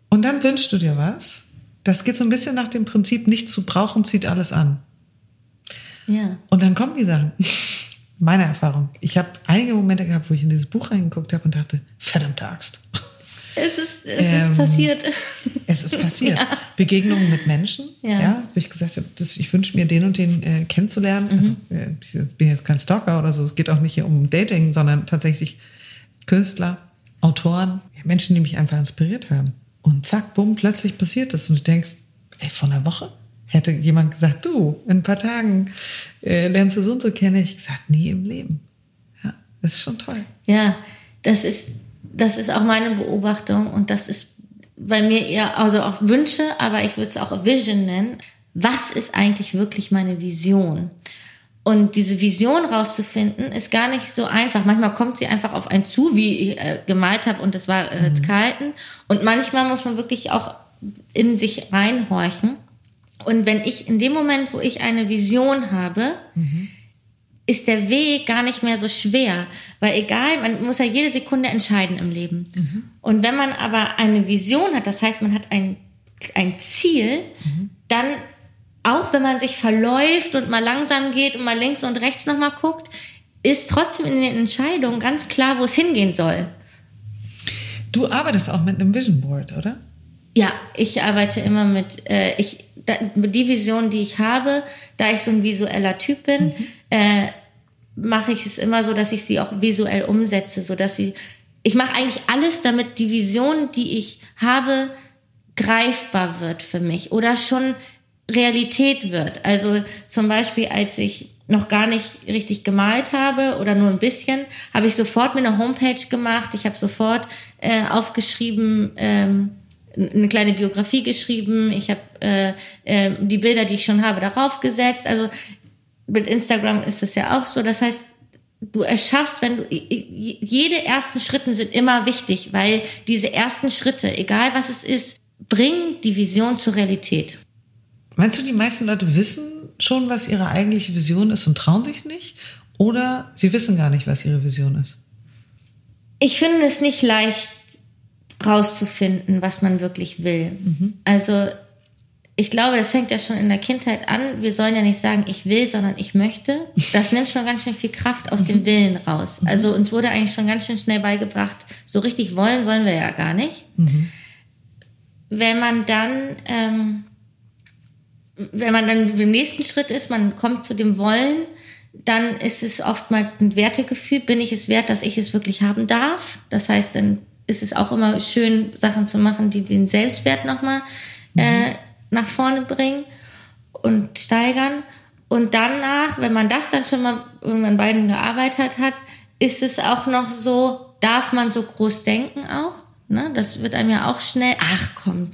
Speaker 1: Und dann wünschst du dir was. Das geht so ein bisschen nach dem Prinzip, nichts zu brauchen zieht alles an. Ja. Und dann kommen die Sachen. Meine Erfahrung. Ich habe einige Momente gehabt, wo ich in dieses Buch reingeguckt habe und dachte, verdammte Axt.
Speaker 2: Es ist, es ähm, ist passiert.
Speaker 1: Es ist passiert. Ja. Begegnungen mit Menschen, ja, ja wo ich gesagt habe, das, ich wünsche mir den und den äh, kennenzulernen. Mhm. Also äh, ich bin jetzt kein Stalker oder so. Es geht auch nicht hier um Dating, sondern tatsächlich Künstler, Autoren, Menschen, die mich einfach inspiriert haben. Und zack, bumm, plötzlich passiert das. Und du denkst, ey, vor einer Woche hätte jemand gesagt, du, in ein paar Tagen äh, lernst du so und so kennen. Ich gesagt, nie im Leben. Ja, das ist schon toll.
Speaker 2: Ja, das ist das ist auch meine Beobachtung und das ist bei mir eher, also auch Wünsche, aber ich würde es auch Vision nennen. Was ist eigentlich wirklich meine Vision? Und diese Vision rauszufinden, ist gar nicht so einfach. Manchmal kommt sie einfach auf einen zu, wie ich äh, gemalt habe, und das war äh, jetzt mhm. kalten. Und manchmal muss man wirklich auch in sich reinhorchen. Und wenn ich in dem Moment, wo ich eine Vision habe, mhm ist der Weg gar nicht mehr so schwer, weil egal, man muss ja jede Sekunde entscheiden im Leben. Mhm. Und wenn man aber eine Vision hat, das heißt, man hat ein, ein Ziel, mhm. dann auch wenn man sich verläuft und mal langsam geht und mal links und rechts nochmal guckt, ist trotzdem in den Entscheidungen ganz klar, wo es hingehen soll.
Speaker 1: Du arbeitest auch mit einem Vision Board, oder?
Speaker 2: Ja, ich arbeite immer mit, äh, ich, da, die Vision, die ich habe, da ich so ein visueller Typ bin, mhm. Äh, mache ich es immer so, dass ich sie auch visuell umsetze, so dass sie, ich mache eigentlich alles, damit die Vision, die ich habe, greifbar wird für mich oder schon Realität wird. Also zum Beispiel, als ich noch gar nicht richtig gemalt habe oder nur ein bisschen, habe ich sofort mir eine Homepage gemacht. Ich habe sofort äh, aufgeschrieben, ähm, eine kleine Biografie geschrieben, ich habe äh, äh, die Bilder, die ich schon habe, darauf gesetzt. Also mit Instagram ist es ja auch so. Das heißt, du erschaffst, wenn du jede ersten Schritte sind immer wichtig, weil diese ersten Schritte, egal was es ist, bringen die Vision zur Realität.
Speaker 1: Meinst du, die meisten Leute wissen schon, was ihre eigentliche Vision ist und trauen sich nicht? Oder sie wissen gar nicht, was ihre Vision ist?
Speaker 2: Ich finde es nicht leicht, rauszufinden, was man wirklich will. Mhm. Also ich glaube, das fängt ja schon in der Kindheit an. Wir sollen ja nicht sagen, ich will, sondern ich möchte. Das nimmt schon ganz schön viel Kraft aus dem mhm. Willen raus. Mhm. Also uns wurde eigentlich schon ganz schön schnell beigebracht, so richtig wollen sollen wir ja gar nicht. Mhm. Wenn man dann, ähm, wenn man dann im nächsten Schritt ist, man kommt zu dem Wollen, dann ist es oftmals ein Wertegefühl. Bin ich es wert, dass ich es wirklich haben darf? Das heißt, dann ist es auch immer schön, Sachen zu machen, die den Selbstwert nochmal mhm. äh, nach vorne bringen und steigern. Und danach, wenn man das dann schon mal irgendwann beiden gearbeitet hat, ist es auch noch so, darf man so groß denken auch? Ne? Das wird einem ja auch schnell, ach komm,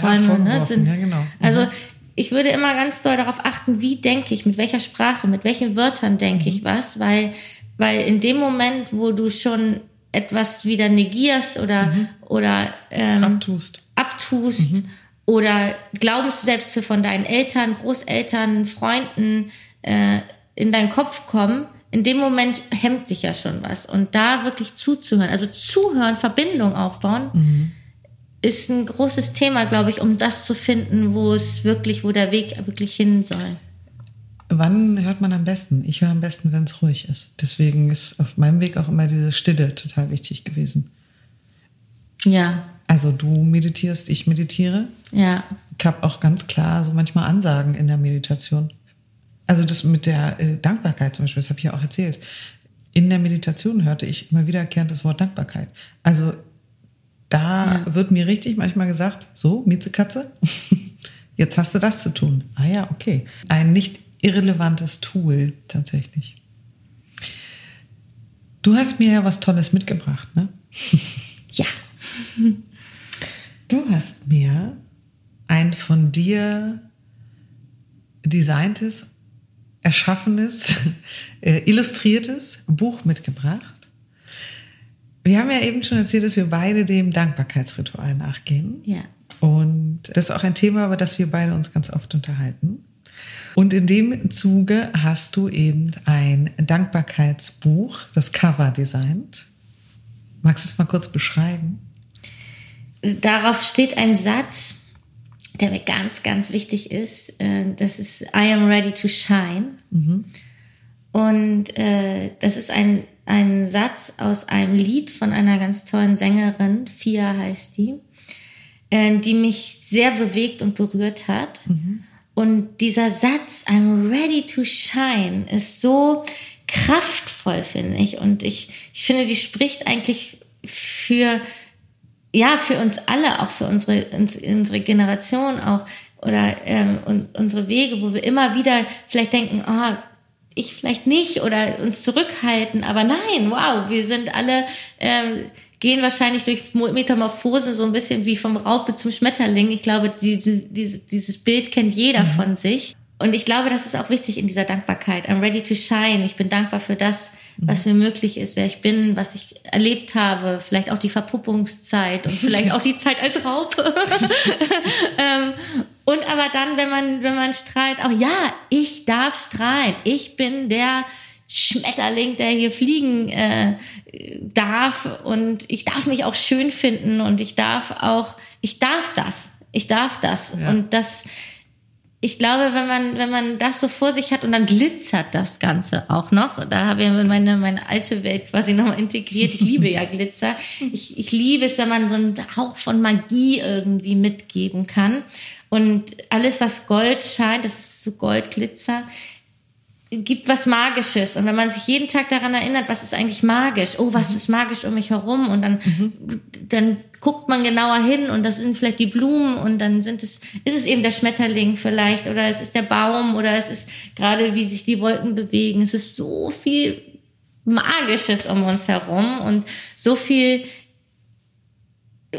Speaker 2: Träume,
Speaker 1: ja,
Speaker 2: ne? Sind,
Speaker 1: ja, genau. Mhm.
Speaker 2: Also ich würde immer ganz doll darauf achten, wie denke ich, mit welcher Sprache, mit welchen Wörtern denke ich was, weil, weil in dem Moment, wo du schon etwas wieder negierst oder, oder ähm,
Speaker 1: Abtust.
Speaker 2: abtust oder Glaubenssätze von deinen Eltern, Großeltern, Freunden äh, in deinen Kopf kommen, in dem Moment hemmt dich ja schon was. Und da wirklich zuzuhören, also zuhören, Verbindung aufbauen, ist ein großes Thema, glaube ich, um das zu finden, wo es wirklich, wo der Weg wirklich hin soll.
Speaker 1: Wann hört man am besten? Ich höre am besten, wenn es ruhig ist. Deswegen ist auf meinem Weg auch immer diese Stille total wichtig gewesen.
Speaker 2: Ja,
Speaker 1: Also du meditierst, ich meditiere.
Speaker 2: ja,
Speaker 1: Ich habe auch ganz klar so manchmal Ansagen in der Meditation. Also das mit der äh, Dankbarkeit zum Beispiel, das habe ich ja auch erzählt. In der Meditation hörte ich immer wiederkehrend das Wort Dankbarkeit. Also da wird mir richtig manchmal gesagt, so, Miezekatze, jetzt hast du das zu tun. Ah ja, okay. Ein nicht irrelevantes Tool tatsächlich. Du hast mir ja was Tolles mitgebracht, ne?
Speaker 2: ja.
Speaker 1: Du hast mir ein von dir designtes, erschaffenes, äh, illustriertes Buch mitgebracht. Wir haben ja eben schon erzählt, dass wir beide dem Dankbarkeitsritual nachgehen.
Speaker 2: Ja.
Speaker 1: Und das ist auch ein Thema, über das wir beide uns ganz oft unterhalten. Und in dem Zuge hast du eben ein Dankbarkeitsbuch, das Cover designt. Magst du es mal kurz beschreiben?
Speaker 2: Darauf steht ein Satz, der mir ganz, ganz wichtig ist. Äh, Das ist I am ready to shine. Und äh, das ist ein, ein Satz aus einem Lied von einer ganz tollen Sängerin, Fia heißt die, äh, die mich sehr bewegt und berührt hat. Und dieser Satz, I'm ready to shine, ist so kraftvoll, finde ich. Und ich, ich finde, die spricht eigentlich für, ja, für uns alle, auch für unsere, uns, unsere Generation auch, oder ähm, und unsere Wege, wo wir immer wieder vielleicht denken, ah, ich vielleicht nicht oder uns zurückhalten, aber nein, wow, wir sind alle, ähm, gehen wahrscheinlich durch Metamorphose so ein bisschen wie vom Raupe zum Schmetterling. Ich glaube, diese, diese, dieses Bild kennt jeder von sich. Und ich glaube, das ist auch wichtig in dieser Dankbarkeit. I'm ready to shine. Ich bin dankbar für das, was mir möglich ist, wer ich bin, was ich erlebt habe, vielleicht auch die Verpuppungszeit und vielleicht auch die Zeit als Raupe. ähm, und aber dann, wenn man, wenn man strahlt, auch ja, ich darf strahlen. Ich bin der Schmetterling, der hier fliegen äh, darf und ich darf mich auch schön finden und ich darf auch, ich darf das, ich darf das
Speaker 1: Ja.
Speaker 2: und das, ich glaube, wenn man, wenn man das so vor sich hat und dann glitzert das Ganze auch noch, da habe ich meine, meine alte Welt quasi nochmal integriert. Ich liebe ja Glitzer. Ich, ich liebe es, wenn man so einen Hauch von Magie irgendwie mitgeben kann. Und alles, was Gold scheint, das ist so Goldglitzer, gibt was Magisches. Und wenn man sich jeden Tag daran erinnert, was ist eigentlich magisch? Oh, was ist magisch um mich herum? Und dann, dann guckt man genauer hin und das sind vielleicht die Blumen und dann sind es, ist es eben der Schmetterling vielleicht oder es ist der Baum oder es ist gerade, wie sich die Wolken bewegen. Es ist so viel Magisches um uns herum und so viel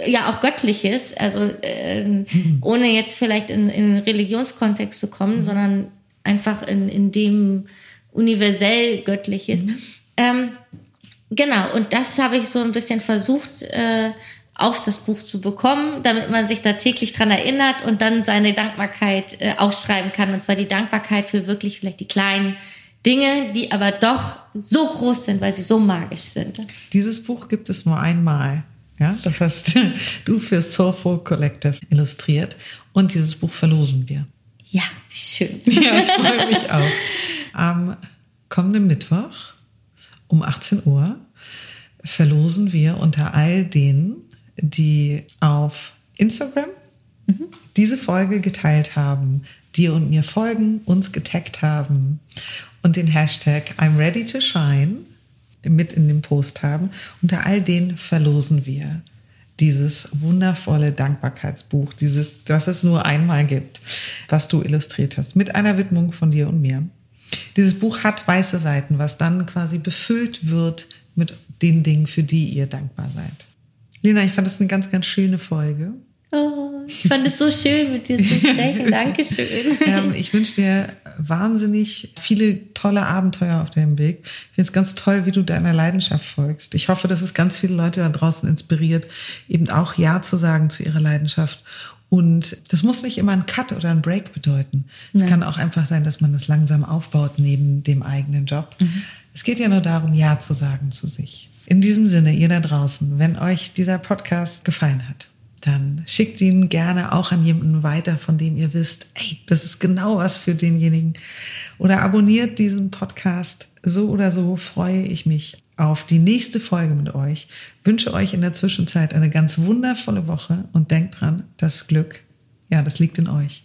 Speaker 2: ja auch Göttliches, also ähm, ohne jetzt vielleicht in, in Religionskontext zu kommen, sondern einfach in, in dem universell Göttliches. Ähm, genau, und das habe ich so ein bisschen versucht, äh, auf das Buch zu bekommen, damit man sich da täglich dran erinnert und dann seine Dankbarkeit äh, aufschreiben kann. Und zwar die Dankbarkeit für wirklich vielleicht die kleinen Dinge, die aber doch so groß sind, weil sie so magisch sind.
Speaker 1: Dieses Buch gibt es nur einmal. Ja, das hast du für Soulful Collective illustriert und dieses Buch verlosen wir.
Speaker 2: Ja, wie schön.
Speaker 1: Ja, ich freue mich auch. Am kommenden Mittwoch um 18 Uhr verlosen wir unter all denen, die auf Instagram diese Folge geteilt haben, dir und mir folgen, uns getaggt haben und den Hashtag I'm ready to shine mit in dem Post haben. Unter all denen verlosen wir dieses wundervolle Dankbarkeitsbuch, dieses, das es nur einmal gibt, was du illustriert hast, mit einer Widmung von dir und mir. Dieses Buch hat weiße Seiten, was dann quasi befüllt wird mit den Dingen, für die ihr dankbar seid. Lena, ich fand das eine ganz, ganz schöne Folge.
Speaker 2: Oh, ich fand es so schön, mit dir zu sprechen. Dankeschön.
Speaker 1: Ähm, ich wünsche dir wahnsinnig viele tolle Abenteuer auf deinem Weg. Ich finde es ganz toll, wie du deiner Leidenschaft folgst. Ich hoffe, dass es ganz viele Leute da draußen inspiriert, eben auch Ja zu sagen zu ihrer Leidenschaft. Und das muss nicht immer ein Cut oder ein Break bedeuten. Es kann auch einfach sein, dass man das langsam aufbaut neben dem eigenen Job. Mhm. Es geht ja nur darum, Ja zu sagen zu sich. In diesem Sinne, ihr da draußen, wenn euch dieser Podcast gefallen hat, dann schickt ihn gerne auch an jemanden weiter, von dem ihr wisst, ey, das ist genau was für denjenigen. Oder abonniert diesen Podcast. So oder so freue ich mich auf die nächste Folge mit euch. Wünsche euch in der Zwischenzeit eine ganz wundervolle Woche und denkt dran, das Glück, ja, das liegt in euch.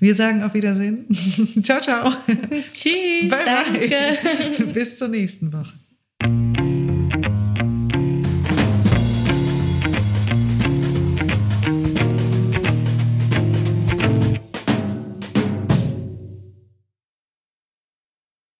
Speaker 1: Wir sagen auf Wiedersehen. ciao, ciao.
Speaker 2: Tschüss. Bye, danke.
Speaker 1: Bye. Bis zur nächsten Woche.